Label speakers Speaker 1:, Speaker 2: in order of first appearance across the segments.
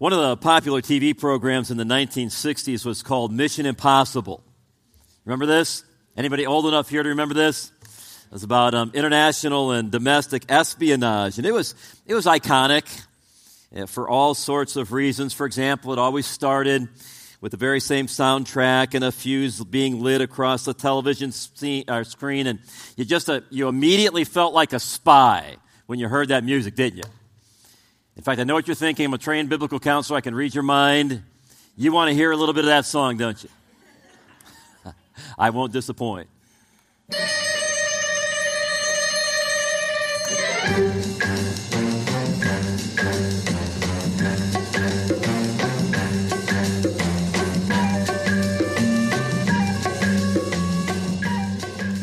Speaker 1: One of the popular TV programs in the 1960s was called Mission Impossible. Remember this? Anybody old enough here to remember this? It was about um, international and domestic espionage, and it was it was iconic uh, for all sorts of reasons. For example, it always started with the very same soundtrack and a fuse being lit across the television uh, screen, and you just uh, you immediately felt like a spy when you heard that music, didn't you? In fact, I know what you're thinking. I'm a trained biblical counselor. I can read your mind. You want to hear a little bit of that song, don't you? I won't disappoint.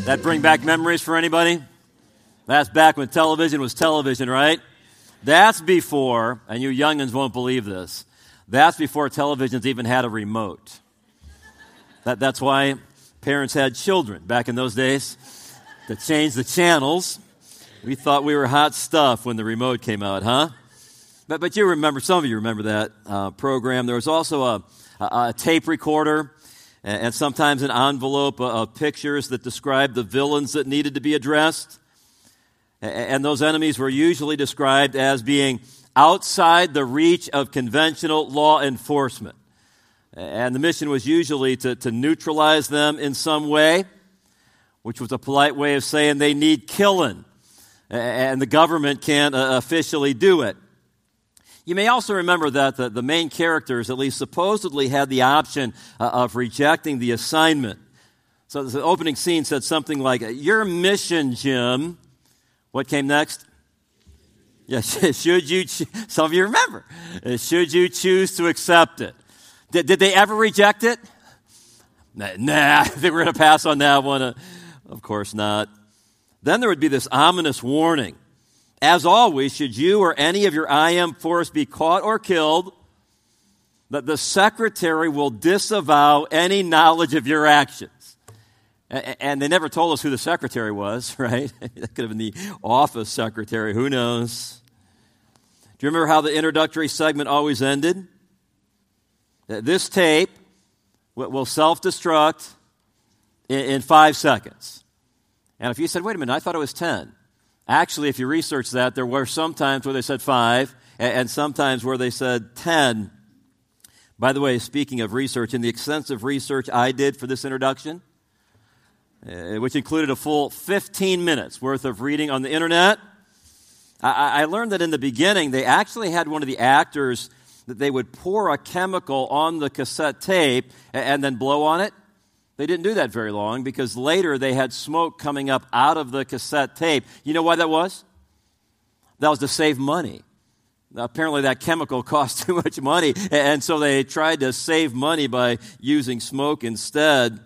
Speaker 1: That bring back memories for anybody? That's back when television was television, right? That's before, and you youngins won't believe this, that's before televisions even had a remote. That, that's why parents had children back in those days to change the channels. We thought we were hot stuff when the remote came out, huh? But, but you remember, some of you remember that uh, program. There was also a, a, a tape recorder and, and sometimes an envelope of pictures that described the villains that needed to be addressed. And those enemies were usually described as being outside the reach of conventional law enforcement. And the mission was usually to, to neutralize them in some way, which was a polite way of saying they need killing. And the government can't uh, officially do it. You may also remember that the, the main characters, at least supposedly, had the option uh, of rejecting the assignment. So the opening scene said something like, Your mission, Jim. What came next? Yes, should you, some of you remember, uh, should you choose to accept it? Did, did they ever reject it? Nah, nah I think we're going to pass on that one. Uh, of course not. Then there would be this ominous warning as always, should you or any of your IM force be caught or killed, that the secretary will disavow any knowledge of your actions. And they never told us who the secretary was, right? that could have been the office secretary. Who knows? Do you remember how the introductory segment always ended? This tape will self destruct in five seconds. And if you said, wait a minute, I thought it was 10. Actually, if you research that, there were some times where they said five and sometimes where they said 10. By the way, speaking of research, in the extensive research I did for this introduction, Uh, which included a full 15 minutes worth of reading on the internet, I, I learned that in the beginning they actually had one of the actors that they would pour a chemical on the cassette tape and then blow on it. They didn't do that very long because later they had smoke coming up out of the cassette tape. You know why that was? That was to save money. Apparently, that chemical cost too much money, and so they tried to save money by using smoke instead.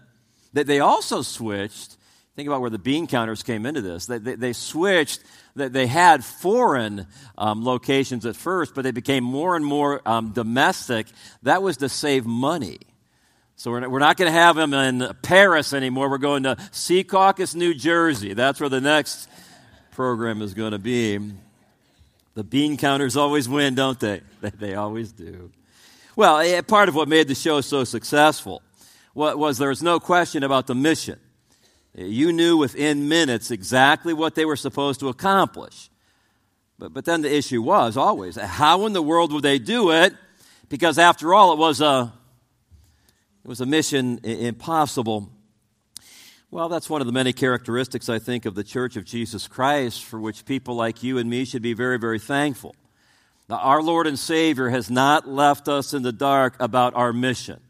Speaker 1: They also switched. Think about where the bean counters came into this. They, they, they switched. They had foreign um, locations at first, but they became more and more um, domestic. That was to save money. So we're not, we're not going to have them in Paris anymore. We're going to Secaucus, New Jersey. That's where the next program is going to be. The bean counters always win, don't they? They always do. Well, eh, part of what made the show so successful was there was no question about the mission. You knew within minutes exactly what they were supposed to accomplish. But, but then the issue was always how in the world would they do it? Because after all, it was a it was a mission impossible. Well, that's one of the many characteristics, I think, of the Church of Jesus Christ for which people like you and me should be very, very thankful. Our Lord and Savior has not left us in the dark about our mission.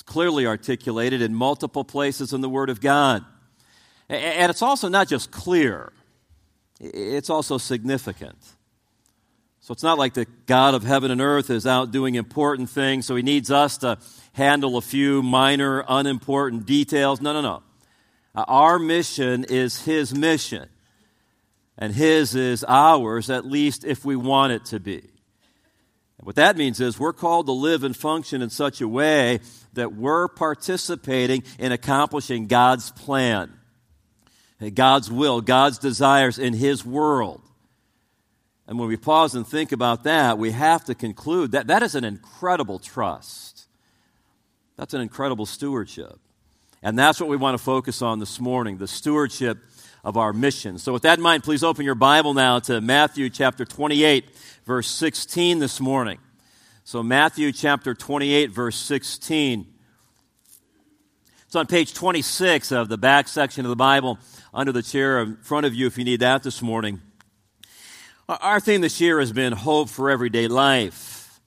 Speaker 1: It's clearly articulated in multiple places in the Word of God. And it's also not just clear, it's also significant. So it's not like the God of heaven and earth is out doing important things, so he needs us to handle a few minor, unimportant details. No, no, no. Uh, our mission is his mission, and his is ours, at least if we want it to be. What that means is we're called to live and function in such a way that we're participating in accomplishing God's plan, God's will, God's desires in His world. And when we pause and think about that, we have to conclude that that is an incredible trust. That's an incredible stewardship. And that's what we want to focus on this morning the stewardship of our mission. So, with that in mind, please open your Bible now to Matthew chapter 28, verse 16 this morning. So, Matthew chapter 28, verse 16. It's on page 26 of the back section of the Bible under the chair in front of you if you need that this morning. Our theme this year has been hope for everyday life.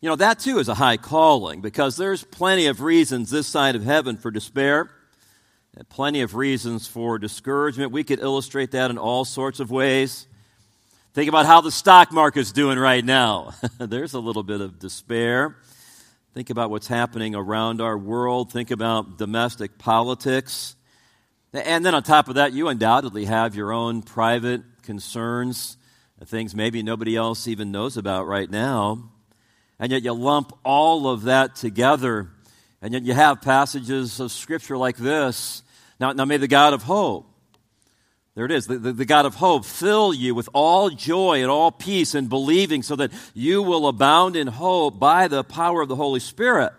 Speaker 1: You know, that too is a high calling because there's plenty of reasons this side of heaven for despair, plenty of reasons for discouragement. We could illustrate that in all sorts of ways. Think about how the stock market's doing right now. there's a little bit of despair. Think about what's happening around our world. Think about domestic politics. And then on top of that, you undoubtedly have your own private concerns things maybe nobody else even knows about right now. And yet you lump all of that together, and yet you have passages of Scripture like this. Now, now may the God of hope, there it is, the, the, the God of hope, fill you with all joy and all peace in believing so that you will abound in hope by the power of the Holy Spirit.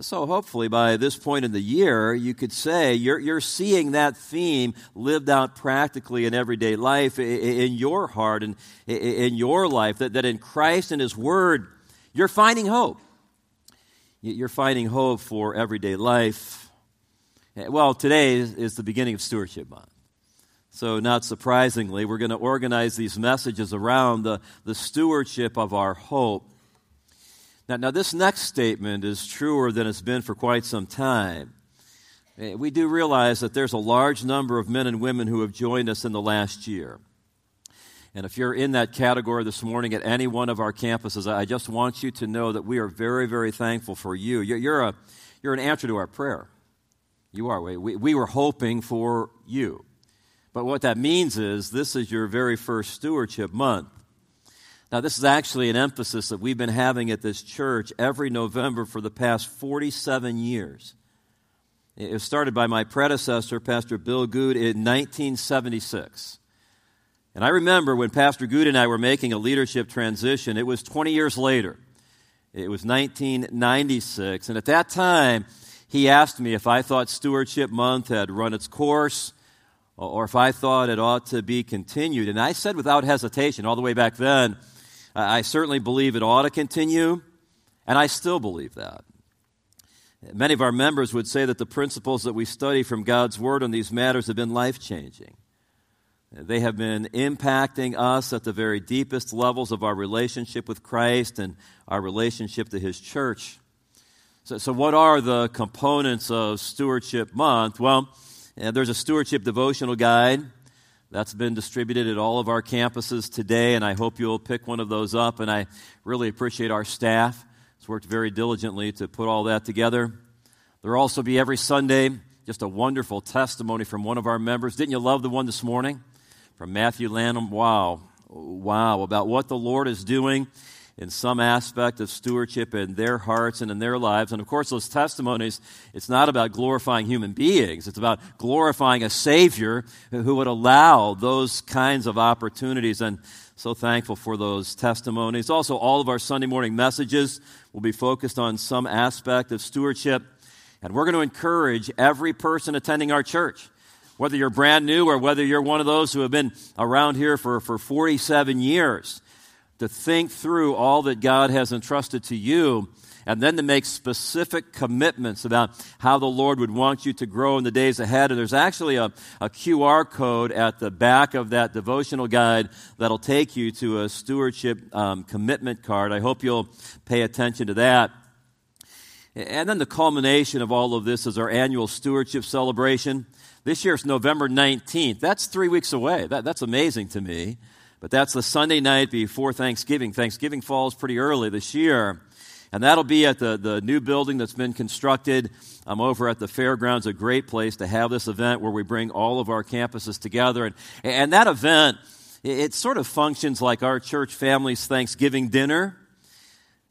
Speaker 1: So, hopefully, by this point in the year, you could say you're, you're seeing that theme lived out practically in everyday life, in your heart and in your life, that, that in Christ and His Word, you're finding hope. You're finding hope for everyday life. Well, today is the beginning of Stewardship Month. So, not surprisingly, we're going to organize these messages around the, the stewardship of our hope. Now, now, this next statement is truer than it's been for quite some time. Eh, we do realize that there's a large number of men and women who have joined us in the last year. And if you're in that category this morning at any one of our campuses, I just want you to know that we are very, very thankful for you. You're, a, you're an answer to our prayer. You are. We, we were hoping for you. But what that means is this is your very first stewardship month. Now, this is actually an emphasis that we've been having at this church every November for the past 47 years. It was started by my predecessor, Pastor Bill Goode, in 1976. And I remember when Pastor Goode and I were making a leadership transition, it was 20 years later. It was 1996. And at that time, he asked me if I thought Stewardship Month had run its course or if I thought it ought to be continued. And I said without hesitation, all the way back then, I certainly believe it ought to continue, and I still believe that. Many of our members would say that the principles that we study from God's Word on these matters have been life changing. They have been impacting us at the very deepest levels of our relationship with Christ and our relationship to His church. So, so what are the components of Stewardship Month? Well, eh, there's a stewardship devotional guide that's been distributed at all of our campuses today, and I hope you'll pick one of those up. And I really appreciate our staff. It's worked very diligently to put all that together. There'll also be every Sunday just a wonderful testimony from one of our members. Didn't you love the one this morning? From Matthew Lanham. Wow. Wow. About what the Lord is doing in some aspect of stewardship in their hearts and in their lives. And of course, those testimonies, it's not about glorifying human beings, it's about glorifying a Savior who would allow those kinds of opportunities. And so thankful for those testimonies. Also, all of our Sunday morning messages will be focused on some aspect of stewardship. And we're going to encourage every person attending our church whether you're brand new or whether you're one of those who have been around here for, for 47 years, to think through all that God has entrusted to you and then to make specific commitments about how the Lord would want you to grow in the days ahead. And there's actually a, a, QR code at the back of that devotional guide that'll take you to a stewardship um, commitment card. I hope you'll pay attention to that. And then the culmination of all of this is our annual stewardship celebration. This year is November 19th. That's three weeks away. That, that's amazing to me. But that's the Sunday night before Thanksgiving. Thanksgiving falls pretty early this year. And that'll be at the, the new building that's been constructed I'm over at the fairgrounds, a great place to have this event where we bring all of our campuses together. And, and that event, it, it sort of functions like our church family's Thanksgiving dinner,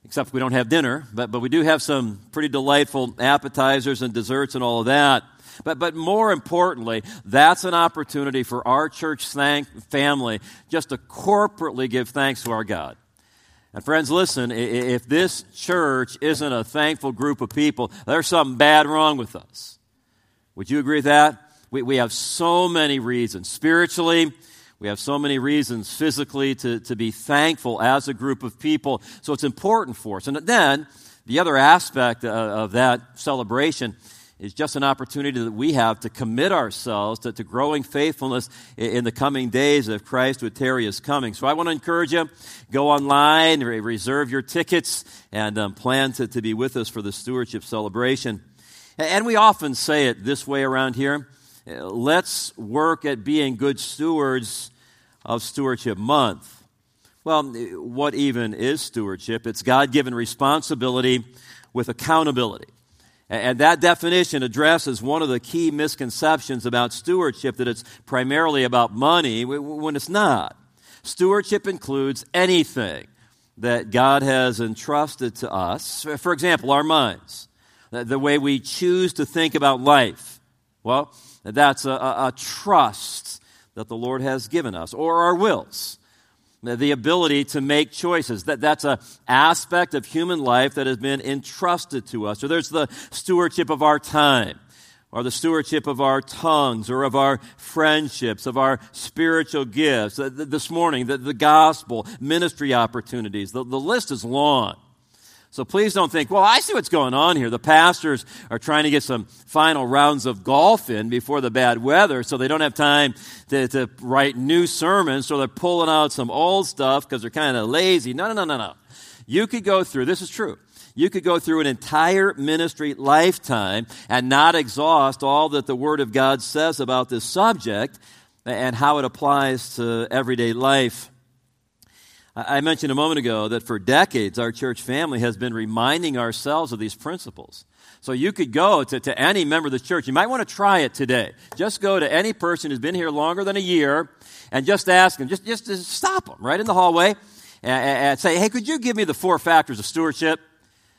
Speaker 1: except we don't have dinner, but, but we do have some pretty delightful appetizers and desserts and all of that. But, but more importantly, that's an opportunity for our church thank, family just to corporately give thanks to our God. And friends, listen, if this church isn't a thankful group of people, there's something bad wrong with us. Would you agree with that? We, we have so many reasons. Spiritually, we have so many reasons physically to, to be thankful as a group of people. So it's important for us. And then the other aspect uh, of that celebration is just an opportunity that we have to commit ourselves to, to growing faithfulness in, in, the coming days if Christ would tarry is coming. So I want to encourage you, go online, re- reserve your tickets, and um, plan to, to be with us for the stewardship celebration. And we often say it this way around here. Let's work at being good stewards of Stewardship Month. Well, what even is stewardship? It's God given responsibility with accountability. And that definition addresses one of the key misconceptions about stewardship that it's primarily about money when it's not. Stewardship includes anything that God has entrusted to us. For example, our minds, the way we choose to think about life. Well, that's a, a, a trust that the Lord has given us, or our wills the ability to make choices. That, that's an aspect of human life that has been entrusted to us. Or there's the stewardship of our time, or the stewardship of our tongues, or of our friendships, of our spiritual gifts. This morning, the, the gospel, ministry opportunities. The, the list is long. So please don't think, well, I see what's going on here. The pastors are trying to get some final rounds of golf in before the bad weather, so they don't have time to, to write new sermons, so they're pulling out some old stuff because they're kind of lazy. No, no, no, no, no. You could go through, this is true. You could go through an entire ministry lifetime and not exhaust all that the Word of God says about this subject and how it applies to everyday life. I mentioned a moment ago that for decades our church family has been reminding ourselves of these principles. So you could go to, to any member of the church. You might want to try it today. Just go to any person who's been here longer than a year and just ask them, just, just, just stop them right in the hallway and, and say, hey, could you give me the four factors of stewardship?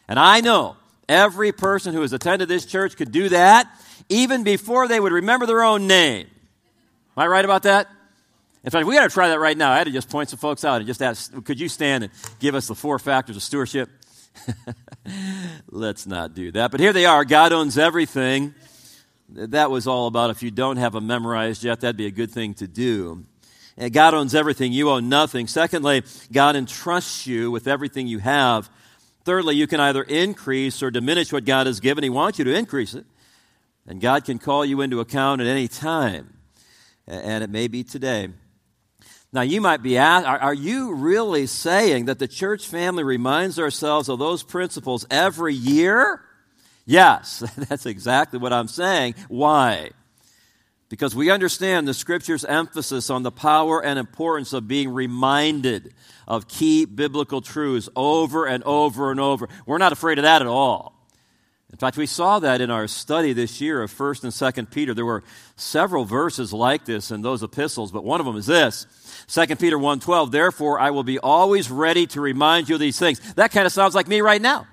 Speaker 1: And I know every person who has attended this church could do that even before they would remember their own name. Am I right about that? In fact, we got to try that right now. I had to just point some folks out and just ask, could you stand and give us the four factors of stewardship? Let's not do that. But here they are. God owns everything. That was all about if you don't have them memorized yet, that'd be a good thing to do. God owns everything. You own nothing. Secondly, God entrusts you with everything you have. Thirdly, you can either increase or diminish what God has given. He wants you to increase it. And God can call you into account at any time. And it may be today. Now, you might be asked, are, are, you really saying that the church family reminds ourselves of those principles every year? Yes, that's exactly what I'm saying. Why? Because we understand the scripture's emphasis on the power and importance of being reminded of key biblical truths over and over and over. We're not afraid of that at all. In fact, we saw that in our study this year of 1st and 2nd Peter. There were several verses like this in those epistles, but one of them is this. 2 Peter 1:12, "Therefore I will be always ready to remind you of these things." That kind of sounds like me right now.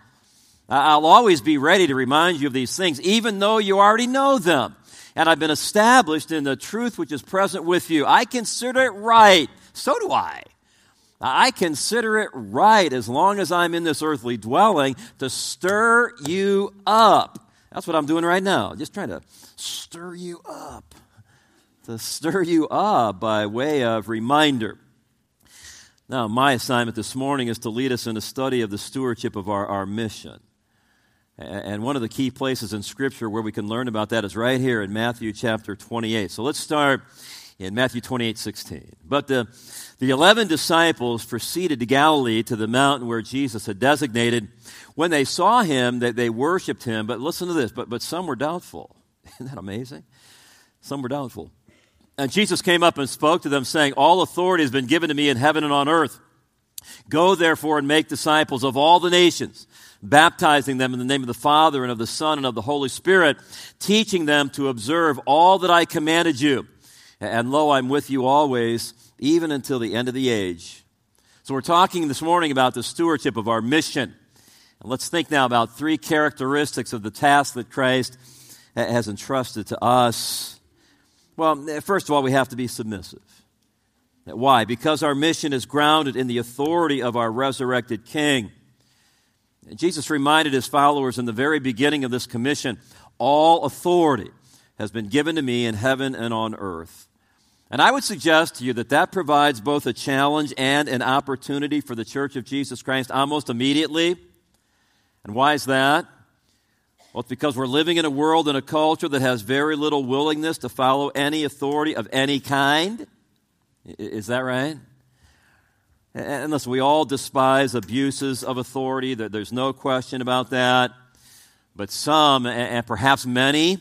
Speaker 1: I'll always be ready to remind you of these things, even though you already know them. And I've been established in the truth which is present with you. I consider it right. So do I I consider it right as long as I'm in this earthly dwelling to stir you up. That's what I'm doing right now. Just trying to stir you up. To stir you up by way of reminder. Now, my assignment this morning is to lead us in a study of the stewardship of our, our mission. And one of the key places in Scripture where we can learn about that is right here in Matthew chapter 28. So let's start in Matthew 28 16. But the, the 11 disciples proceeded to Galilee to the mountain where Jesus had designated. When they saw him, they, they worshiped him. But listen to this, but, but some were doubtful. Isn't that amazing? Some were doubtful. And Jesus came up and spoke to them, saying, All authority has been given to me in heaven and on earth. Go therefore and make disciples of all the nations, baptizing them in the name of the Father and of the Son and of the Holy Spirit, teaching them to observe all that I commanded you. And lo, I'm with you always, even until the end of the age. So we're talking this morning about the stewardship of our mission. And let's think now about three characteristics of the task that Christ has entrusted to us? Well, eh, first of all, we have to be submissive. Why? Because our mission is grounded in the authority of our resurrected King. Jesus reminded his followers in the very beginning of this commission all authority has been given to me in heaven and on earth. And I would suggest to you that that provides both a challenge and an opportunity for the Church of Jesus Christ almost immediately. And why is that? Well, it's because we're living in a world and a culture that has very little willingness to follow any authority of any kind. Is that right? And listen, we all despise abuses of authority. There's no question about that. But some, and perhaps many,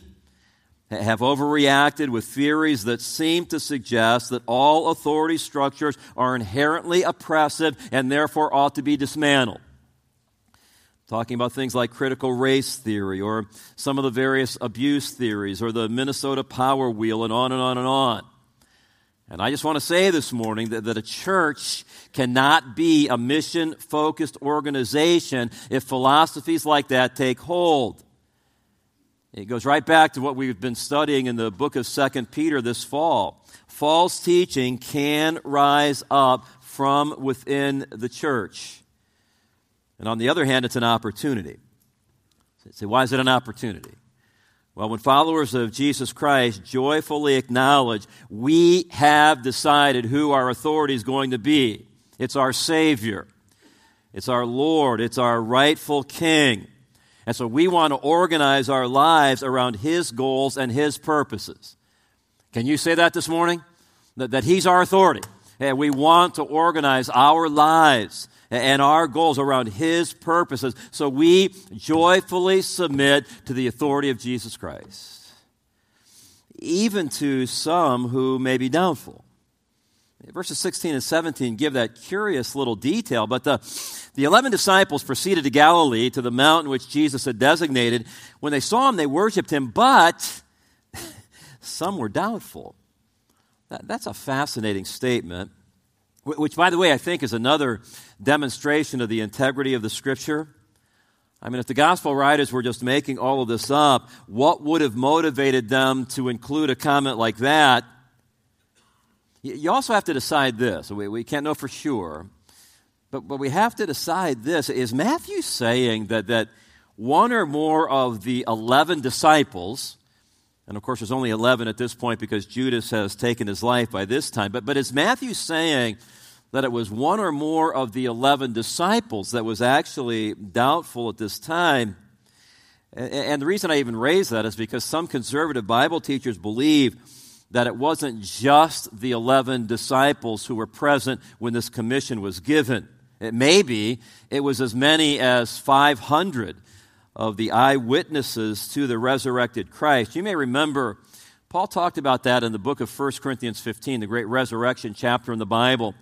Speaker 1: have overreacted with theories that seem to suggest that all authority structures are inherently oppressive and therefore ought to be dismantled. Talking about things like critical race theory or some of the various abuse theories or the Minnesota power wheel and on and on and on. And I just want to say this morning that, that a church cannot be a mission focused organization if philosophies like that take hold. It goes right back to what we've been studying in the book of Second Peter this fall. False teaching can rise up from within the church. And on the other hand, it's an opportunity. Say, why is it an opportunity? Well, when followers of Jesus Christ joyfully acknowledge we have decided who our authority is going to be, it's our Savior, it's our Lord, it's our rightful King. And so we want to organize our lives around His goals and His purposes. Can you say that this morning? That, that He's our authority. And we want to organize our lives and our goals around His purposes. So we joyfully submit to the authority of Jesus Christ, even to some who may be doubtful. Verses 16 and 17 give that curious little detail, but the, the 11 disciples proceeded to Galilee, to the mountain which Jesus had designated. When they saw him, they worshiped him, but some were doubtful. That, that's a fascinating statement, which, by the way, I think is another demonstration of the integrity of the Scripture. I mean, if the gospel writers were just making all of this up, what would have motivated them to include a comment like that? You also have to decide this. We, we can't know for sure, but, but we have to decide this. Is Matthew saying that, that one or more of the 11 disciples, and of course there's only 11 at this point because Judas has taken his life by this time, but, but is Matthew saying that it was one or more of the 11 disciples that was actually doubtful at this time? And the reason I even raise that is because some conservative Bible teachers believe that it wasn't just the 11 disciples who were present when this commission was given. It may be it was as many as 500 of the eyewitnesses to the resurrected Christ. You may remember Paul talked about that in the book of 1 Corinthians 15, the great resurrection chapter in the Bible.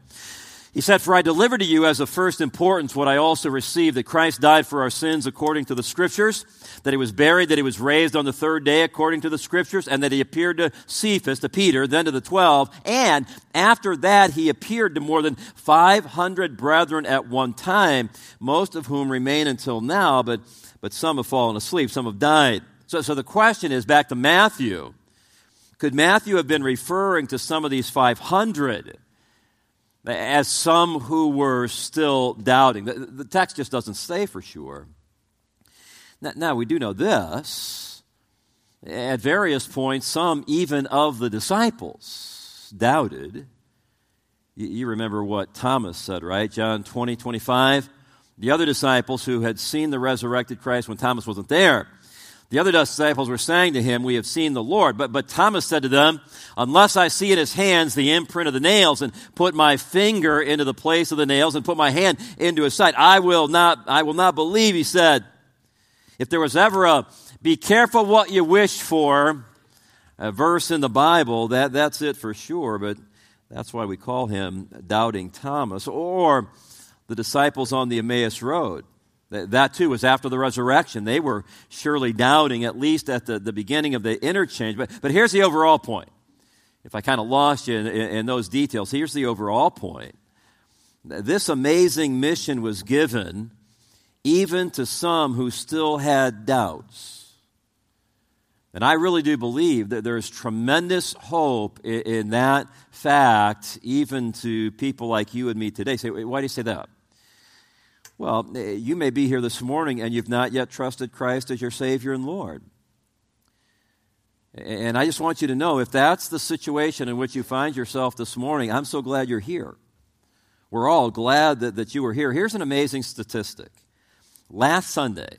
Speaker 1: He said, For I delivered to you as of first importance what I also received that Christ died for our sins according to the Scriptures, that he was buried, that he was raised on the third day according to the Scriptures, and that he appeared to Cephas, to Peter, then to the twelve. And after that, he appeared to more than 500 brethren at one time, most of whom remain until now, but, but some have fallen asleep, some have died. So, so the question is back to Matthew. Could Matthew have been referring to some of these 500? as some who were still doubting. The, the text just doesn't say for sure. Now, now, we do know this. At various points, some even of the disciples doubted. You, you remember what Thomas said, right? John 20, 25. The other disciples who had seen the resurrected Christ when Thomas wasn't there the other disciples were saying to him, We have seen the Lord. But, but Thomas said to them, Unless I see in his hands the imprint of the nails, and put my finger into the place of the nails, and put my hand into his side, I will not, I will not believe, he said. If there was ever a be careful what you wish for, a verse in the Bible, that, that's it for sure, but that's why we call him Doubting Thomas, or the disciples on the Emmaus Road. That too was after the resurrection. They were surely doubting, at least at the, the beginning of the interchange. But, but here's the overall point. If I kind of lost you in, in, in those details, here's the overall point. This amazing mission was given even to some who still had doubts. And I really do believe that there's tremendous hope in, in, that fact, even to people like you and me today. Say, why do you say that? Well, eh, you may be here this morning and you've not yet trusted Christ as your Savior and Lord. And I just want you to know if that's the situation in which you find yourself this morning, I'm so glad you're here. We're all glad that, that you were here. Here's an amazing statistic. Last Sunday,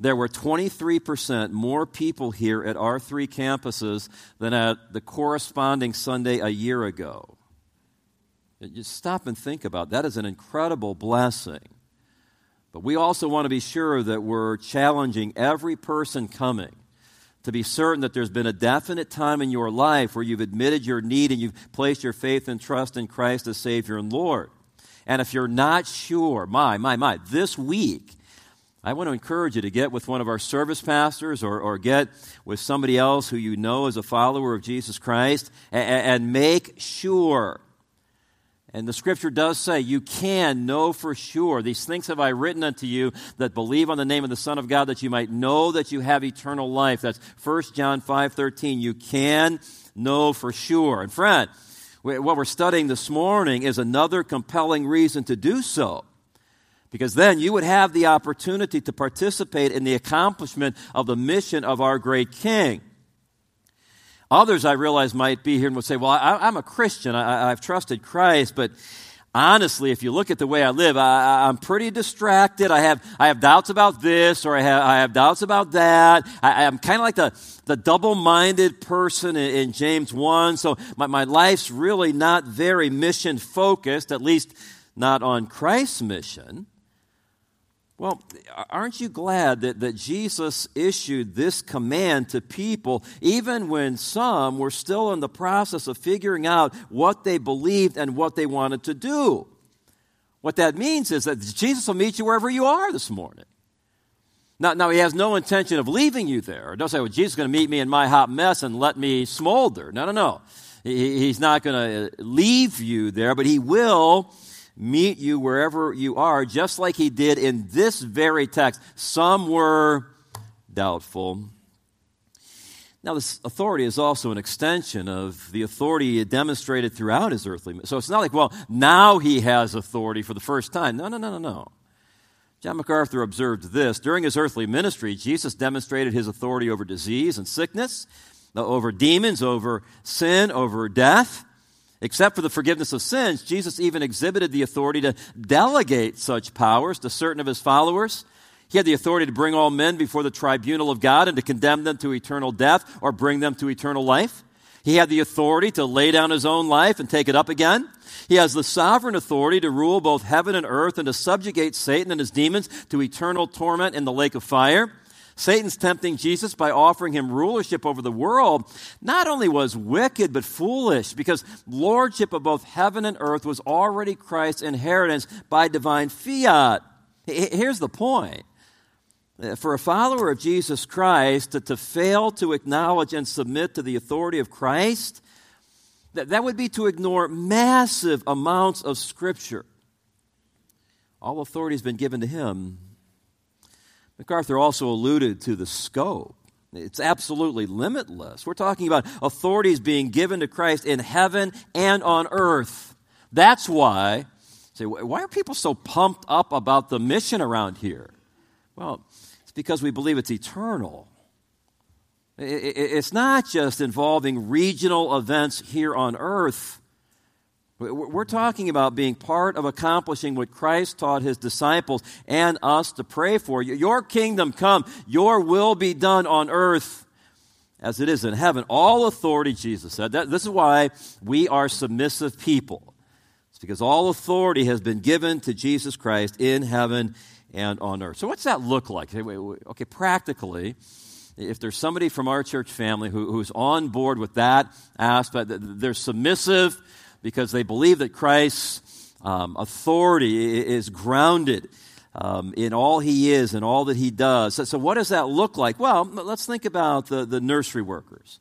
Speaker 1: there were 23% more people here at our three campuses than at the corresponding Sunday a year ago. Just stop and think about that. that is an incredible blessing. But we also want to be sure that we're challenging every person coming to be certain that there's been a definite time in your life where you've admitted your need and you've placed your faith and trust in Christ as Savior and Lord. And if you're not sure, my, my, my, this week, I want to encourage you to get with one of our service pastors or, or get with somebody else who you know is a follower of Jesus Christ and, and make sure. And the scripture does say, You can know for sure. These things have I written unto you that believe on the name of the Son of God, that you might know that you have eternal life. That's 1 John 5 13. You can know for sure. And friend, what we're studying this morning is another compelling reason to do so because then you would have the opportunity to participate in the accomplishment of the mission of our great King. Others, I realize, might be here and would say, Well, I, am a Christian. I, have trusted Christ, but honestly, if you look at the way I live, I, am pretty distracted. I have, I have doubts about this or I have, I have doubts about that. I, am kind of like the, the double minded person in, in, James 1. So my, my life's really not very mission focused, at least not on Christ's mission. Well, aren't you glad that, that Jesus issued this command to people even when some were still in the process of figuring out what they believed and what they wanted to do? What that means is that Jesus will meet you wherever you are this morning. Now, now he has no intention of leaving you there. Don't say, well, Jesus is going to meet me in my hot mess and let me smolder. No, no, no. He, he's not going to uh, leave you there, but he will meet you wherever you are, just like he did in this very text. Some were doubtful. Now, this authority is also an extension of the authority he demonstrated throughout his earthly ministry. So it's not like, well, now he has authority for the first time. No, no, no, no, no. John MacArthur observed this. During his earthly ministry, Jesus demonstrated his authority over disease and sickness, uh, over demons, over sin, over death. Except for the forgiveness of sins, Jesus even exhibited the authority to delegate such powers to certain of his followers. He had the authority to bring all men before the tribunal of God and to condemn them to eternal death or bring them to eternal life. He had the authority to lay down his own life and take it up again. He has the sovereign authority to rule both heaven and earth and to subjugate Satan and his demons to eternal torment in the lake of fire. Satan's tempting Jesus by offering him rulership over the world not only was wicked but foolish because lordship of both heaven and earth was already Christ's inheritance by divine fiat. Here's the point. Uh, for a follower of Jesus Christ to, to fail to acknowledge and submit to the authority of Christ, that, that would be to ignore massive amounts of Scripture. All authority has been given to him MacArthur also alluded to the scope. It's absolutely limitless. We're talking about authorities being given to Christ in heaven and on earth. That's why, say, why are people so pumped up about the mission around here? Well, it's because we believe it's eternal. It's not just involving regional events here on earth. We're talking about being part of accomplishing what Christ taught his disciples and us to pray for. Your kingdom come, your will be done on earth as it is in heaven. All authority, Jesus said. That, this is why we are submissive people. It's because all authority has been given to Jesus Christ in heaven and on earth. So, what's that look like? Okay, practically, if there's somebody from our church family who, who's on board with that aspect, they're submissive because they believe that Christ's um, authority is grounded um, in all he is and all that he does. So, so, what does that look like? Well, let's think about the, the nursery workers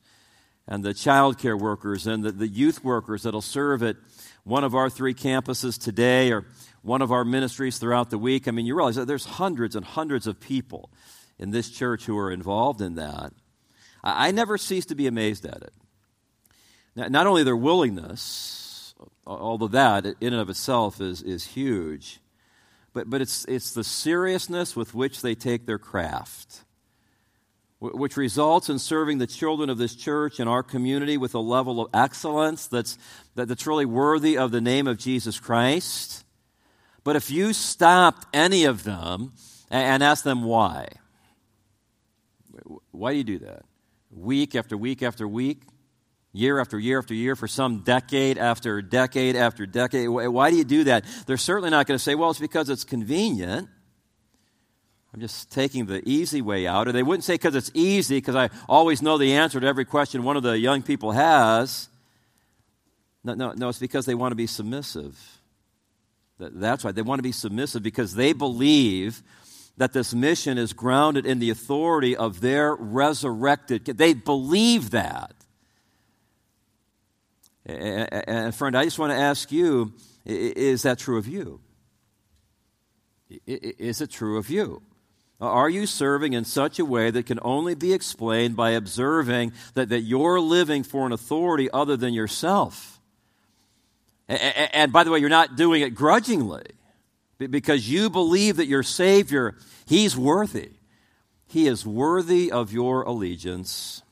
Speaker 1: and the child care workers and the, the youth workers that'll serve at one of our three campuses today or one of our ministries throughout the week. I mean, you realize that there's hundreds and hundreds of people in this church who are involved in that. I, I never cease to be amazed at it. Not only their willingness, although that in and of itself is, is huge, but, but it's, it's the seriousness with which they take their craft, which results in serving the children of this church and our community with a level of excellence that's, that, that's really worthy of the name of Jesus Christ. But if you stopped any of them and, and asked them why, why do you do that? Week after week after week, year after year after year, for some decade after decade after decade. Why do you do that? They're certainly not going to say, well, it's because it's convenient. I'm just taking the easy way out. Or they wouldn't say because it's easy, because I always know the answer to every question one of the young people has. No, no, no, it's because they want to be submissive. That's why they want to be submissive because they believe that this mission is grounded in the authority of their resurrected. They believe that. And friend, I just want to ask you is that true of you? Is it true of you? Are you serving in such a way that can only be explained by observing that, that you're living for an authority other than yourself? And by the way, you're not doing it grudgingly because you believe that your Savior, He's worthy. He is worthy of your allegiance.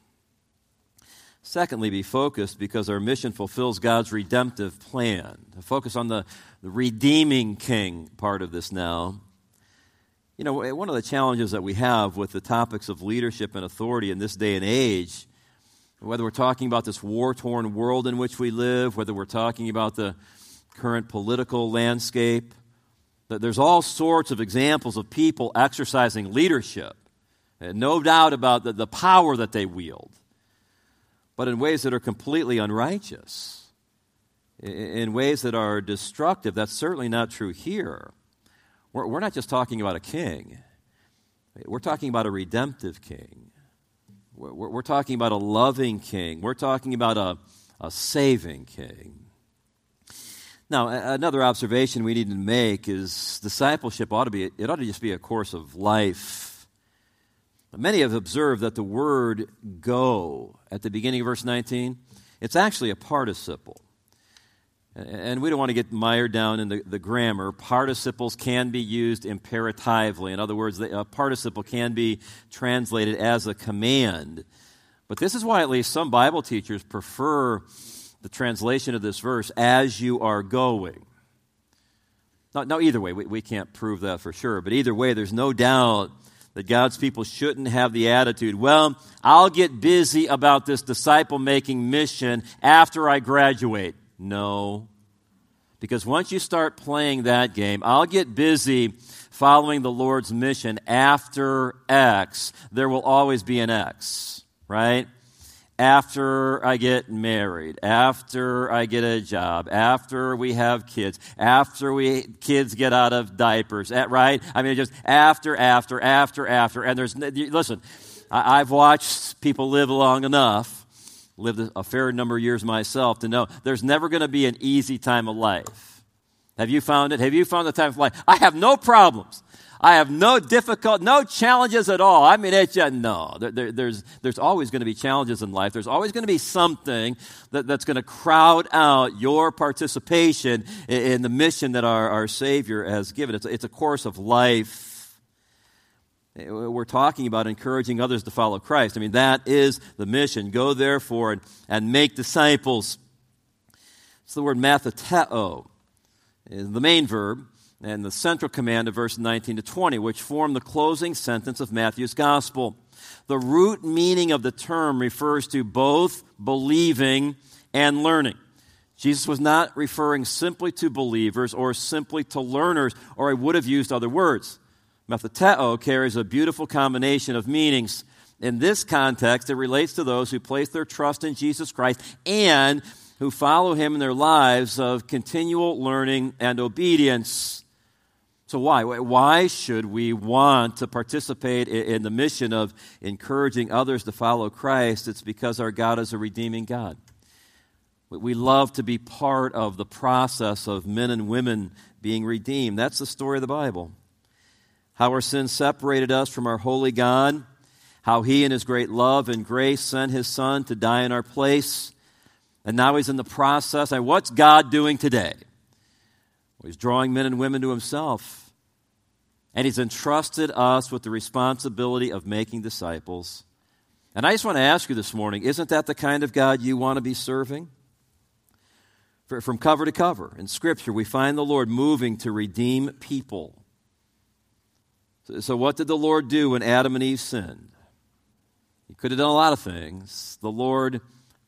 Speaker 1: Secondly, be focused because our mission fulfills God's redemptive plan. Focus on the, the redeeming king part of this now. You know, one of the challenges that we have with the topics of leadership and authority in this day and age, whether we're talking about this war torn world in which we live, whether we're talking about the current political landscape, that there's all sorts of examples of people exercising leadership. And no doubt about the, the power that they wield but in ways that are completely unrighteous, in ways that are destructive. That's certainly not true here. We're, not just talking about a king, we're talking about a redemptive king. We're, we're talking about a loving king. We're talking about a, a saving king. Now, another observation we need to make is discipleship ought to be, it ought to just be a course of life Many have observed that the word go at the beginning of verse 19, it's actually a participle. And we don't want to get mired down in the, the grammar. Participles can be used imperatively. In other words, a participle can be translated as a command. But this is why at least some Bible teachers prefer the translation of this verse, as you are going. Now, now either way, we, we can't prove that for sure, but either way, there's no doubt that God's people shouldn't have the attitude, well, I'll get busy about this disciple making mission after I graduate. No. Because once you start playing that game, I'll get busy following the Lord's mission after X, there will always be an X, right? After I get married, after I get a job, after we have kids, after we kids get out of diapers, eh, right? I mean, just after, after, after, after. And there's, listen, I've watched people live long enough, lived a fair number of years myself, to know there's never going to be an easy time of life. Have you found it? Have you found the time of life? I have no problems. I have no difficult, no challenges at all. I mean, it's just, no. There, there, there's, there's always going to be challenges in life. There's always going to be something that, that's going to crowd out your participation in, in, the mission that our, our Savior has given. It's, it's a course of life. Eh, we're talking about encouraging others to follow Christ. I mean, that is the mission. Go therefore and, and make disciples. It's the word matheteo, the main verb and the central command of verse 19 to 20, which form the closing sentence of Matthew's gospel. The root meaning of the term refers to both believing and learning. Jesus was not referring simply to believers or simply to learners, or he would have used other words. Matheteo carries a beautiful combination of meanings. In this context, it relates to those who place their trust in Jesus Christ and who follow him in their lives of continual learning and obedience. So, why? Why should we want to participate in the mission of encouraging others to follow Christ? It's because our God is a redeeming God. We love to be part of the process of men and women being redeemed. That's the story of the Bible. How our sin separated us from our holy God, how he, in his great love and grace, sent his son to die in our place. And now he's in the process. And what's God doing today? He's drawing men and women to himself. And he's entrusted us with the responsibility of making disciples. And I just want to ask you this morning isn't that the kind of God you want to be serving? From cover to cover in Scripture, we find the Lord moving to redeem people. So, what did the Lord do when Adam and Eve sinned? He could have done a lot of things. The Lord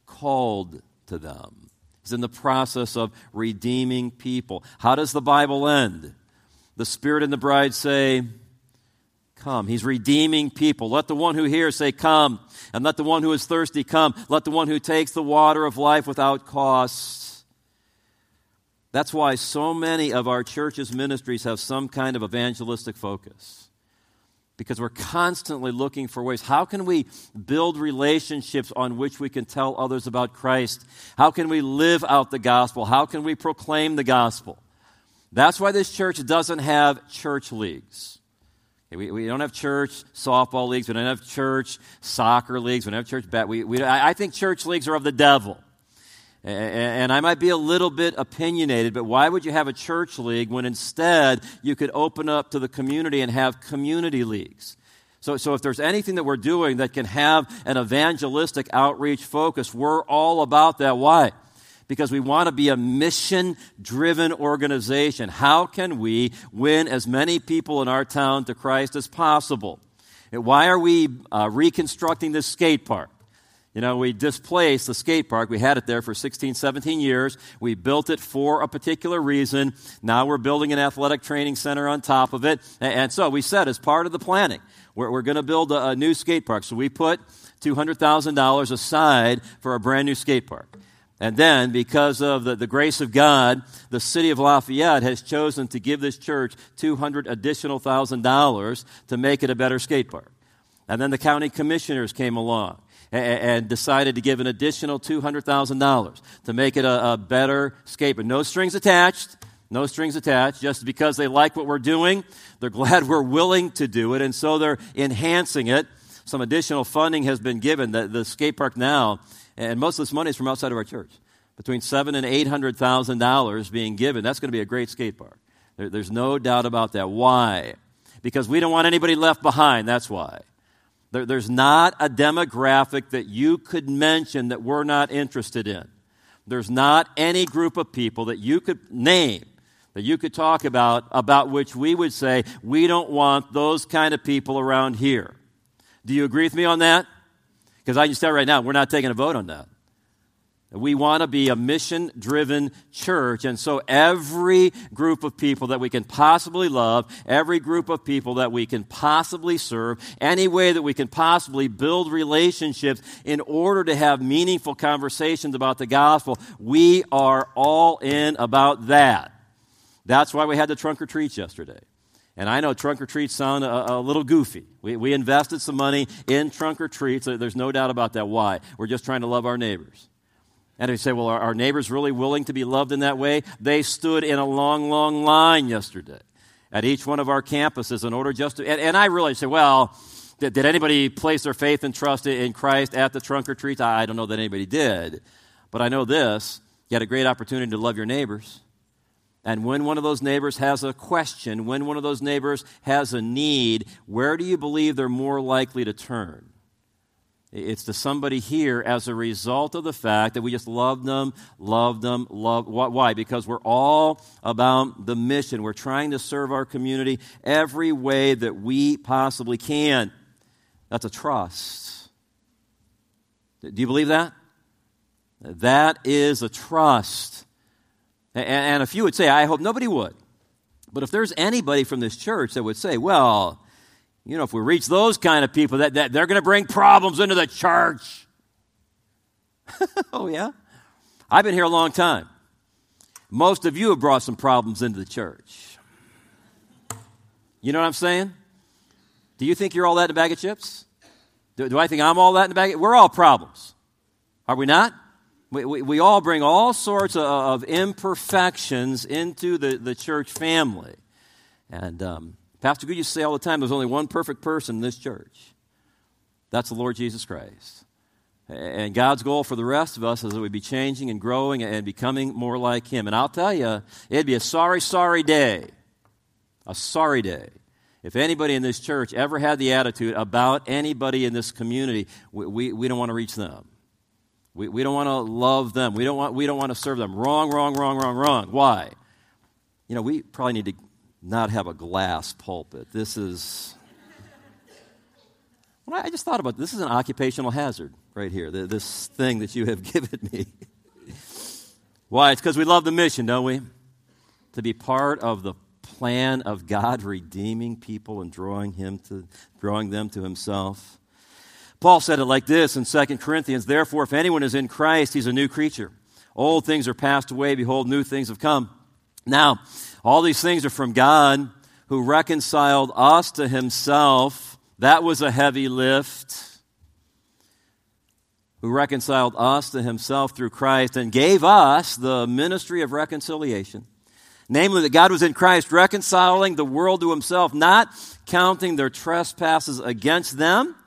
Speaker 1: called to them. He's in the process of redeeming people. How does the Bible end? The Spirit and the bride say, Come. He's redeeming people. Let the one who hears say, Come. And let the one who is thirsty come. Let the one who takes the water of life without cost. That's why so many of our church's ministries have some kind of evangelistic focus because we're constantly looking for ways. How can we build relationships on which we can tell others about Christ? How can we live out the gospel? How can we proclaim the gospel? That's why this church doesn't have church leagues. We, we don't have church softball leagues. We don't have church soccer leagues. We don't have church bat. We, we, I think church leagues are of the devil. And I might be a little bit opinionated, but why would you have a church league when instead you could open up to the community and have community leagues? So, so if there's anything that we're doing that can have an evangelistic outreach focus, we're all about that. Why? Because we want to be a mission driven organization. How can we win as many people in our town to Christ as possible? And why are we uh, reconstructing this skate park? You know, we displaced the skate park. We had it there for 16, 17 years. We built it for a particular reason. Now we're building an athletic training center on top of it. And so we said, as part of the planning, we're, we're going to build a, a new skate park. So we put $200,000 aside for a brand new skate park. And then, because of the, the grace of God, the city of Lafayette has chosen to give this church 200 additional thousand dollars to make it a better skate park. And then the county commissioners came along and decided to give an additional $200,000 to make it a, a better park. No strings attached. No strings attached. Just because they like what we're doing, they're glad we're willing to do it, and so they're enhancing it. Some additional funding has been given. The, the skate park now, and most of this money is from outside of our church, between seven and eight hundred thousand dollars being given. That's going to be a great skate park. There, there's no doubt about that. Why? Because we don't want anybody left behind. That's why. There, there's not a demographic that you could mention that we're not interested in. There's not any group of people that you could name that you could talk about about which we would say we don't want those kind of people around here. Do you agree with me on that? Because I can tell right now, we're not taking a vote on that. We want to be a mission driven church. And so every group of people that we can possibly love, every group of people that we can possibly serve, any way that we can possibly build relationships in order to have meaningful conversations about the gospel, we are all in about that. That's why we had the trunk or treats yesterday. And I know trunk or treats sound a, a, little goofy. We, we invested some money in trunk or treats. Uh, there's no doubt about that. Why? We're just trying to love our neighbors. And we say, well, are our neighbors really willing to be loved in that way? They stood in a long, long line yesterday at each one of our campuses in order just to. And, and I really say, well, did, did, anybody place their faith and trust in Christ at the trunk or treat? I, I don't know that anybody did. But I know this you had a great opportunity to love your neighbors. And when one of those neighbors has a question, when one of those neighbors has a need, where do you believe they're more likely to turn? It's to somebody here as a result of the fact that we just love them, love them, love. Why? Because we're all about the mission. We're trying to serve our community every way that we possibly can. That's a trust. Do you believe that? That is a trust. And a few would say, I hope nobody would. But if there's anybody from this church that would say, well, you know, if we reach those kind of people, that, that they're going to bring problems into the church. oh, yeah? I've been here a long time. Most of you have brought some problems into the church. You know what I'm saying? Do you think you're all that in a bag of chips? Do, do I think I'm all that in a bag? Of, we're all problems. Are we not? We, we, we all bring all sorts of, of, imperfections into the, the church family. And um, Pastor Goode to say all the time there's only one perfect person in this church. That's the Lord Jesus Christ. And God's goal for the rest of us is that we be changing and growing and becoming more like Him. And I'll tell you, it'd be a sorry, sorry day. A sorry day. If anybody in this church ever had the attitude about anybody in this community, we, we, we don't want to reach them. We, we don't want to love them. We don't, want, we don't want to serve them. Wrong, wrong, wrong, wrong, wrong. Why? You know, we probably need to not have a glass pulpit. This is. Well, I just thought about this. this is an occupational hazard right here, this thing that you have given me. Why? It's because we love the mission, don't we? To be part of the plan of God redeeming people and drawing, him to, drawing them to himself. Paul said it like this in 2 Corinthians Therefore, if anyone is in Christ, he's a new creature. Old things are passed away. Behold, new things have come. Now, all these things are from God who reconciled us to himself. That was a heavy lift. Who reconciled us to himself through Christ and gave us the ministry of reconciliation. Namely, that God was in Christ reconciling the world to himself, not counting their trespasses against them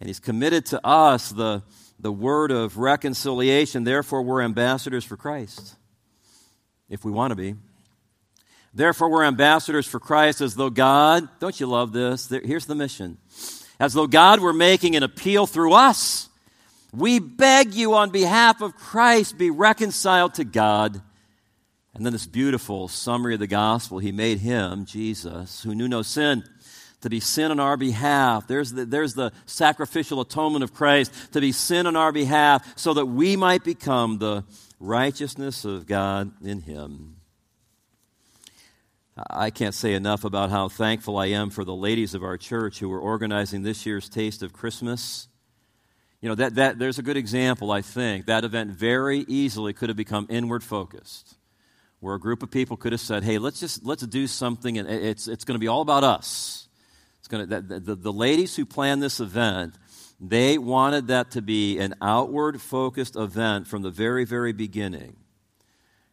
Speaker 1: and he's committed to us the, the word of reconciliation. Therefore, we're ambassadors for Christ, if we want to be. Therefore, we're ambassadors for Christ as though God, don't you love this? Here's the mission. As though God were making an appeal through us. We beg you on behalf of Christ, be reconciled to God. And then this beautiful summary of the gospel. He made him, Jesus, who knew no sin to be sin on our behalf. There's the, there's the sacrificial atonement of Christ to be sin on our behalf so that we might become the righteousness of God in Him. I can't say enough about how thankful I am for the ladies of our church who are organizing this year's Taste of Christmas. You know, that, that, there's a good example, I think. That event very easily could have become inward focused, where a group of people could have said, hey, let's just let's do something, and it's, it's going to be all about us going to, the, the, the ladies who planned this event, they wanted that to be an outward focused event from the very, very beginning.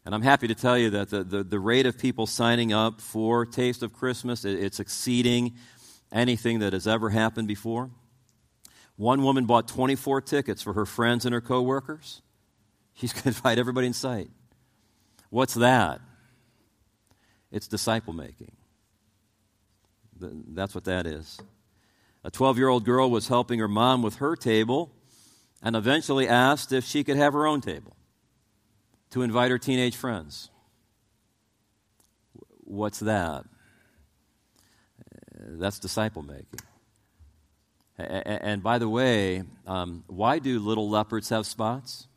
Speaker 1: And I'm happy to tell you that the, the, the, rate of people signing up for Taste of Christmas, it, it's exceeding anything that has ever happened before. One woman bought 24 tickets for her friends and her coworkers. She's going to invite everybody in sight. What's that? It's disciple making. That's what that is. A 12 year old girl was helping her mom with her table and eventually asked if she could have her own table to invite her teenage friends. What's that? That's disciple making. And by the way, um, why do little leopards have spots?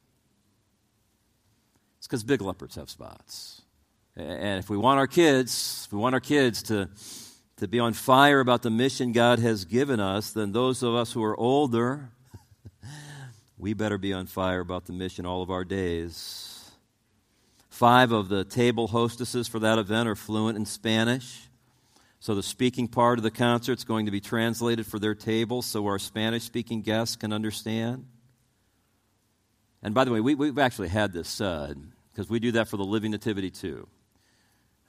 Speaker 1: It's because big leopards have spots. And if we want our kids, if we want our kids to to be on fire about the mission God has given us, then those of us who are older, we better be on fire about the mission all of our days. Five of the table hostesses for that event are fluent in Spanish. So the speaking part of the concert is going to be translated for their table so our Spanish speaking guests can understand. And by the way, we, have actually had this said because we do that for the Living Nativity too.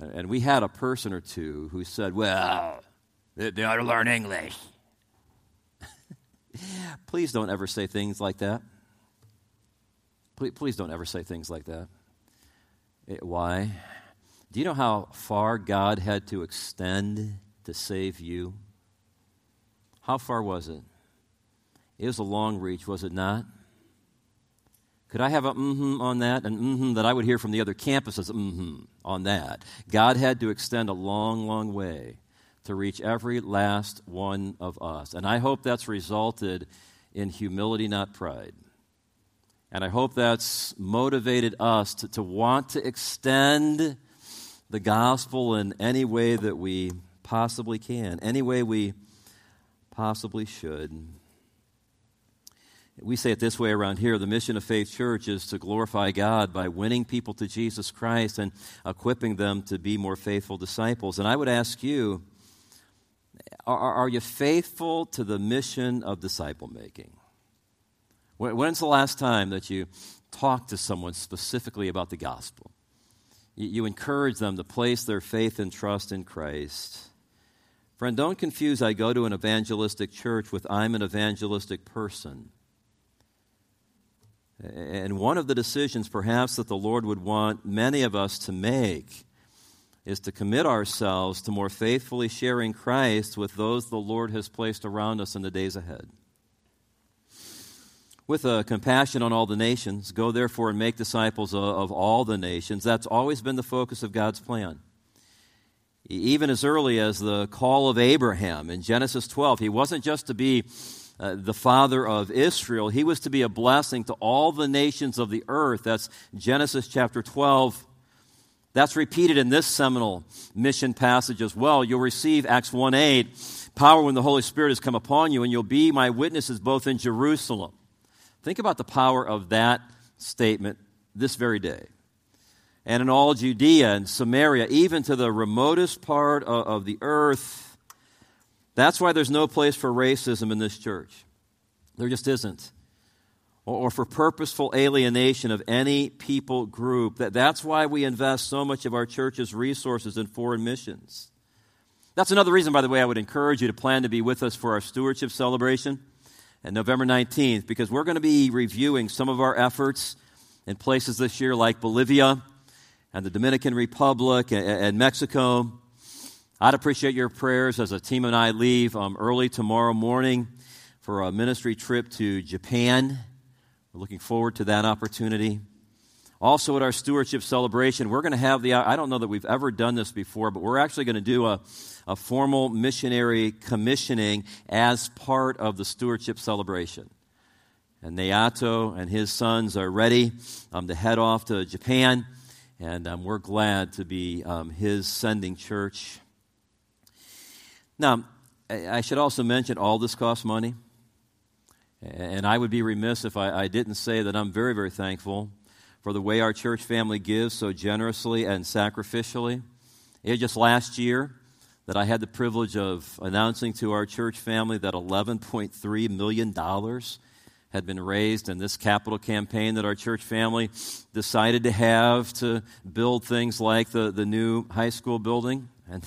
Speaker 1: And we had a person or two who said, well, they, ought to learn English. please don't ever say things like that. Please, please don't ever say things like that. It, why? Do you know how far God had to extend to save you? How far was it? It was a long reach, was it not? Could I have a mm-hmm on that and mm-hmm that I would hear from the other campuses mm-hmm on that? God had to extend a long, long way to reach every last one of us. And I hope that's resulted in humility, not pride. And I hope that's motivated us to, to want to extend the gospel in any way that we possibly can, any way we possibly should. We say it this way around here the mission of Faith Church is to glorify God by winning people to Jesus Christ and equipping them to be more faithful disciples. And I would ask you, are, are you faithful to the mission of disciple making? When's the last time that you talked to someone specifically about the gospel? You, you encourage them to place their faith and trust in Christ. Friend, don't confuse I go to an evangelistic church with I'm an evangelistic person. And one of the decisions, perhaps, that the Lord would want many of us to make is to commit ourselves to more faithfully sharing Christ with those the Lord has placed around us in the days ahead. With a compassion on all the nations, go therefore and make disciples of, all the nations. That's always been the focus of God's plan. Even as early as the call of Abraham in Genesis 12, he wasn't just to be uh, the father of Israel, he was to be a blessing to all the nations of the earth. That's Genesis chapter 12, that's repeated in this seminal mission passage as well. You'll receive Acts 1 8, power when the Holy Spirit has come upon you, and you'll be my witnesses both in Jerusalem. Think about the power of that statement this very day. And in all Judea and Samaria, even to the remotest part of, of the earth. That's why there's no place for racism in this church. There just isn't or for purposeful alienation of any people group. That, that's why we invest so much of our church's resources in foreign missions. That's another reason, by the way, I would encourage you to plan to be with us for our stewardship celebration on November 19th, because we're going to be reviewing some of our efforts in places this year like Bolivia and the Dominican Republic and, and Mexico. I'd appreciate your prayers as a team and I leave um, early tomorrow morning for a ministry trip to Japan we're looking forward to that opportunity. Also, at our stewardship celebration, we're going to have the, I don't know that we've ever done this before, but we're actually going to do a, a formal missionary commissioning as part of the stewardship celebration. And Nayato and his sons are ready um, to head off to Japan, and um, we're glad to be um, his sending church. Now, I should also mention all this costs money. And I would be remiss if I, I, didn't say that I'm very, very thankful for the way our church family gives so generously and sacrificially. It was just last year that I had the privilege of announcing to our church family that $11.3 million had been raised in this capital campaign that our church family decided to have to build things like the, the new high school building. And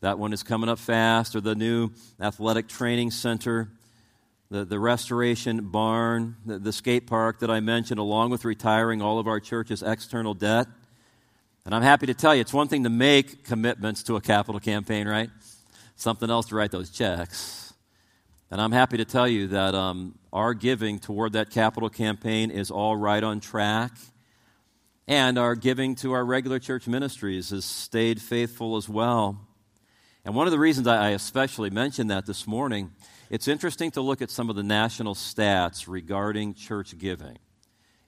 Speaker 1: that one is coming up fast, or the new athletic training center the, the restoration barn, the, the skate park that I mentioned, along with retiring all of our church's external debt. And I'm happy to tell you, it's one thing to make commitments to a capital campaign, right? Something else to write those checks. And I'm happy to tell you that um, our giving toward that capital campaign is all right on track. And our giving to our regular church ministries has stayed faithful as well. And one of the reasons I especially mentioned that this morning it's interesting to look at some of the national stats regarding church giving.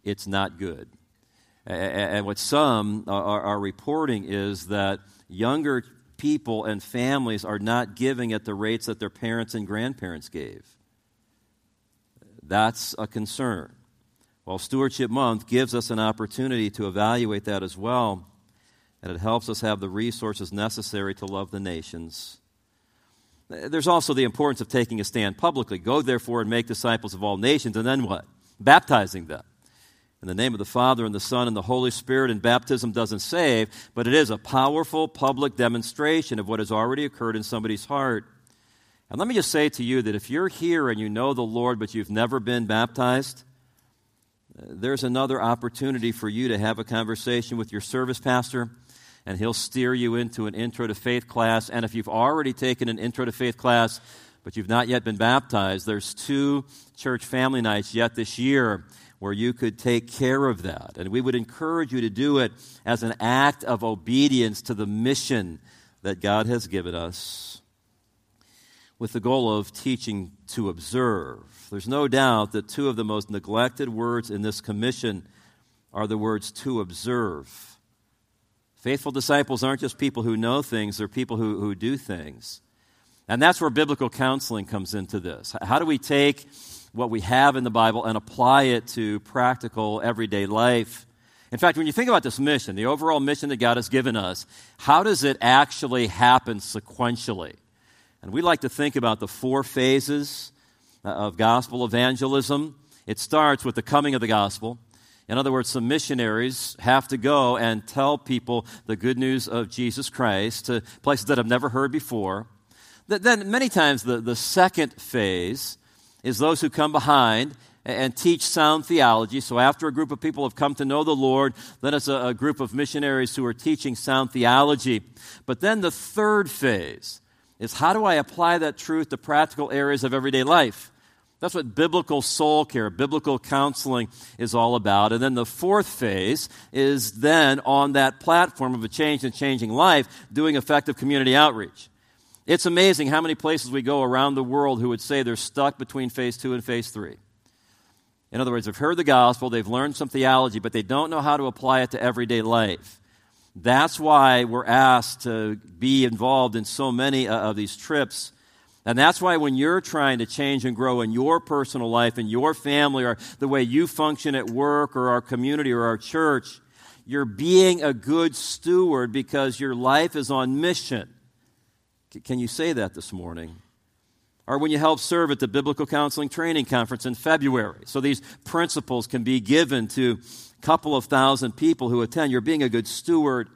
Speaker 1: It's not good. And what some are reporting is that younger people and families are not giving at the rates that their parents and grandparents gave. That's a concern. Well, Stewardship Month gives us an opportunity to evaluate that as well, and it helps us have the resources necessary to love the nations there's also the importance of taking a stand publicly. Go, therefore, and make disciples of all nations. And then what? Baptizing them. In the name of the Father, and the Son, and the Holy Spirit, and baptism doesn't save, but it is a powerful public demonstration of what has already occurred in somebody's heart. And let me just say to you that if you're here and you know the Lord, but you've never been baptized, there's another opportunity for you to have a conversation with your service pastor and he'll steer you into an intro to faith class. And if you've already taken an intro to faith class, but you've not yet been baptized, there's two church family nights yet this year where you could take care of that. And we would encourage you to do it as an act of obedience to the mission that God has given us with the goal of teaching to observe. There's no doubt that two of the most neglected words in this commission are the words to observe. Faithful disciples aren't just people who know things, they're people who, who do things. And that's where biblical counseling comes into this. How do we take what we have in the Bible and apply it to practical, everyday life? In fact, when you think about this mission, the overall mission that God has given us, how does it actually happen sequentially? And we like to think about the four phases uh, of gospel evangelism. It starts with the coming of the gospel. In other words, some missionaries have to go and tell people the good news of Jesus Christ to places that have never heard before. Then, many times, the, the second phase is those who come behind and teach sound theology. So, after a group of people have come to know the Lord, then it's a, a group of missionaries who are teaching sound theology. But then the third phase is how do I apply that truth to practical areas of everyday life? That's what biblical soul care, biblical counseling is all about. And then the fourth phase is then on that platform of a change and changing life, doing effective community outreach. It's amazing how many places we go around the world who would say they're stuck between phase two and phase three. In other words, they've heard the gospel, they've learned some theology, but they don't know how to apply it to everyday life. That's why we're asked to be involved in so many of these trips. And that's why when you're trying to change and grow in your personal life, in your family, or the way you function at work, or our community, or our church, you're being a good steward because your life is on mission. Can you say that this morning? or when you help serve at the Biblical Counseling Training Conference in February. So these principles can be given to a couple of thousand people who attend. You're being a good steward.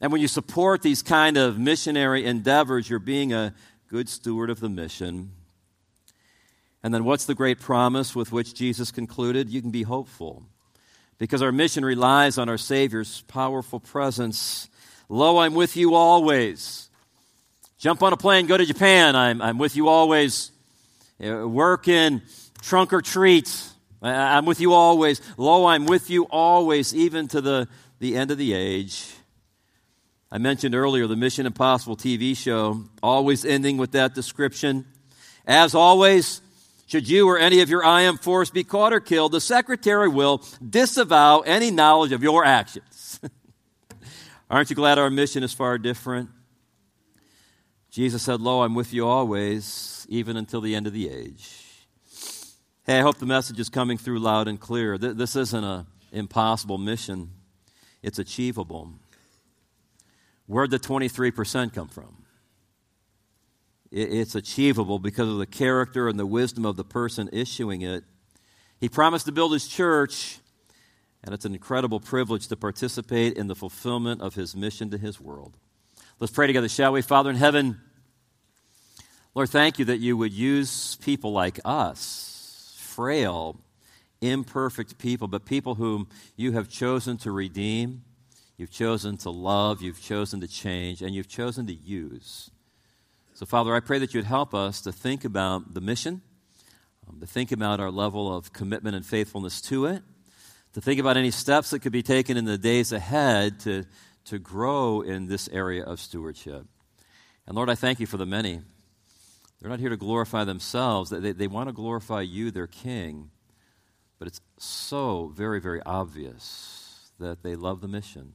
Speaker 1: And when you support these kind of missionary endeavors, you're being a good steward of the mission. And then what's the great promise with which Jesus concluded? You can be hopeful. Because our mission relies on our Savior's powerful presence. Lo, I'm with you always Jump on a plane, go to Japan. I'm, I'm with you always. Uh, work in trunk or treat. I'm with you always. Lo, I'm with you always, even to the, the end of the age. I mentioned earlier the Mission Impossible TV show, always ending with that description. As always, should you or any of your IM force be caught or killed, the secretary will disavow any knowledge of your actions. Aren't you glad our mission is far different? Jesus said, Lo, I'm with you always, even until the end of the age. Hey, I hope the message is coming through loud and clear. This isn't an impossible mission, it's achievable. Where'd the 23% come from? It's achievable because of the character and the wisdom of the person issuing it. He promised to build his church, and it's an incredible privilege to participate in the fulfillment of his mission to his world. Let's pray together, shall we? Father in heaven, Lord, thank you that you would use people like us, frail, imperfect people, but people whom you have chosen to redeem, you've chosen to love, you've chosen to change, and you've chosen to use. So, Father, I pray that you'd help us to think about the mission, um, to think about our level of commitment and faithfulness to it, to think about any steps that could be taken in the days ahead to to grow in this area of stewardship. And Lord, I thank you for the many. They're not here to glorify themselves, they, they want to glorify you, their King. But it's so very, very obvious that they love the mission.